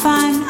fine.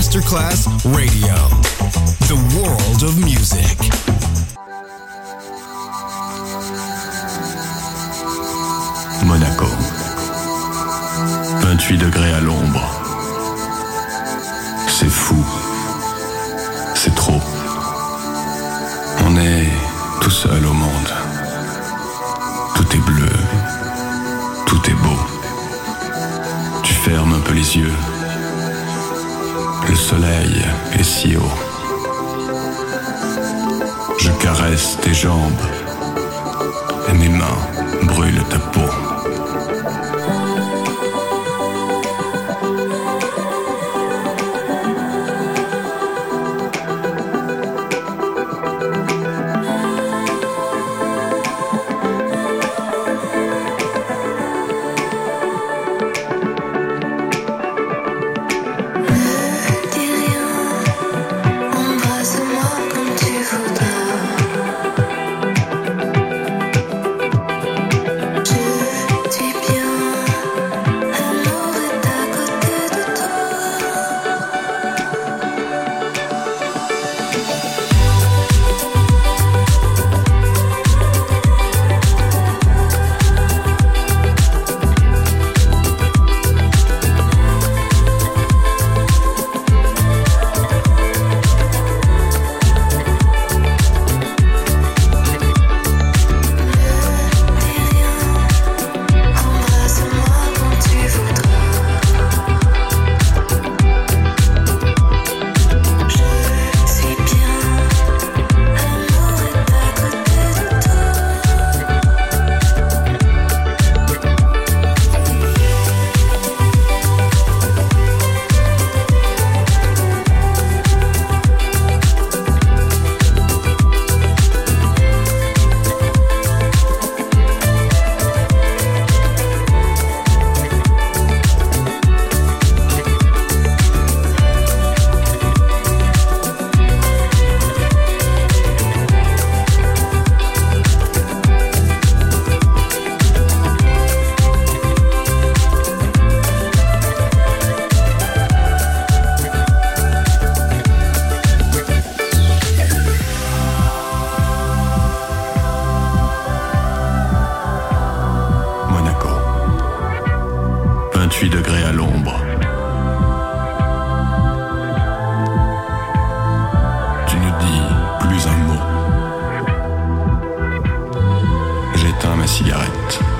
Masterclass Radio. The world of music. Monaco. 28 degrés à l'ombre. C'est fou. C'est trop. On est tout seul au monde. Tout est bleu. Tout est beau. Tu fermes un peu les yeux. Le soleil est si haut. Je caresse tes jambes et mes mains. cigarette.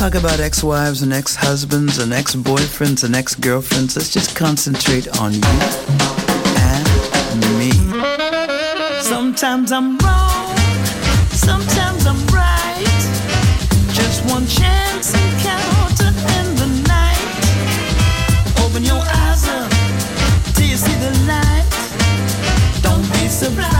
talk about ex-wives and ex-husbands and ex-boyfriends and ex-girlfriends. Let's just concentrate on you and me. Sometimes I'm wrong, sometimes I'm right. Just one chance encounter in the night. Open your eyes up do you see the light. Don't be surprised.